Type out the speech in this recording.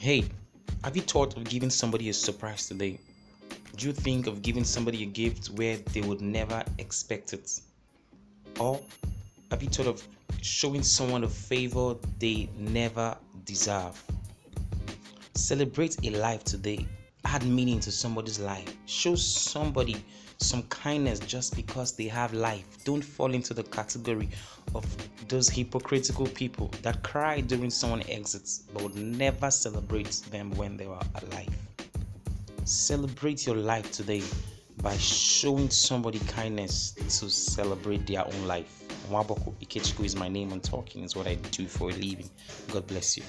Hey, have you thought of giving somebody a surprise today? Do you think of giving somebody a gift where they would never expect it? Or have you thought of showing someone a favor they never deserve? Celebrate a life today. Add meaning to somebody's life. Show somebody some kindness just because they have life. Don't fall into the category of those hypocritical people that cry during someone exits but would never celebrate them when they are alive. Celebrate your life today by showing somebody kindness to celebrate their own life. Waboko Ikechiko is my name and talking is what I do for a living. God bless you.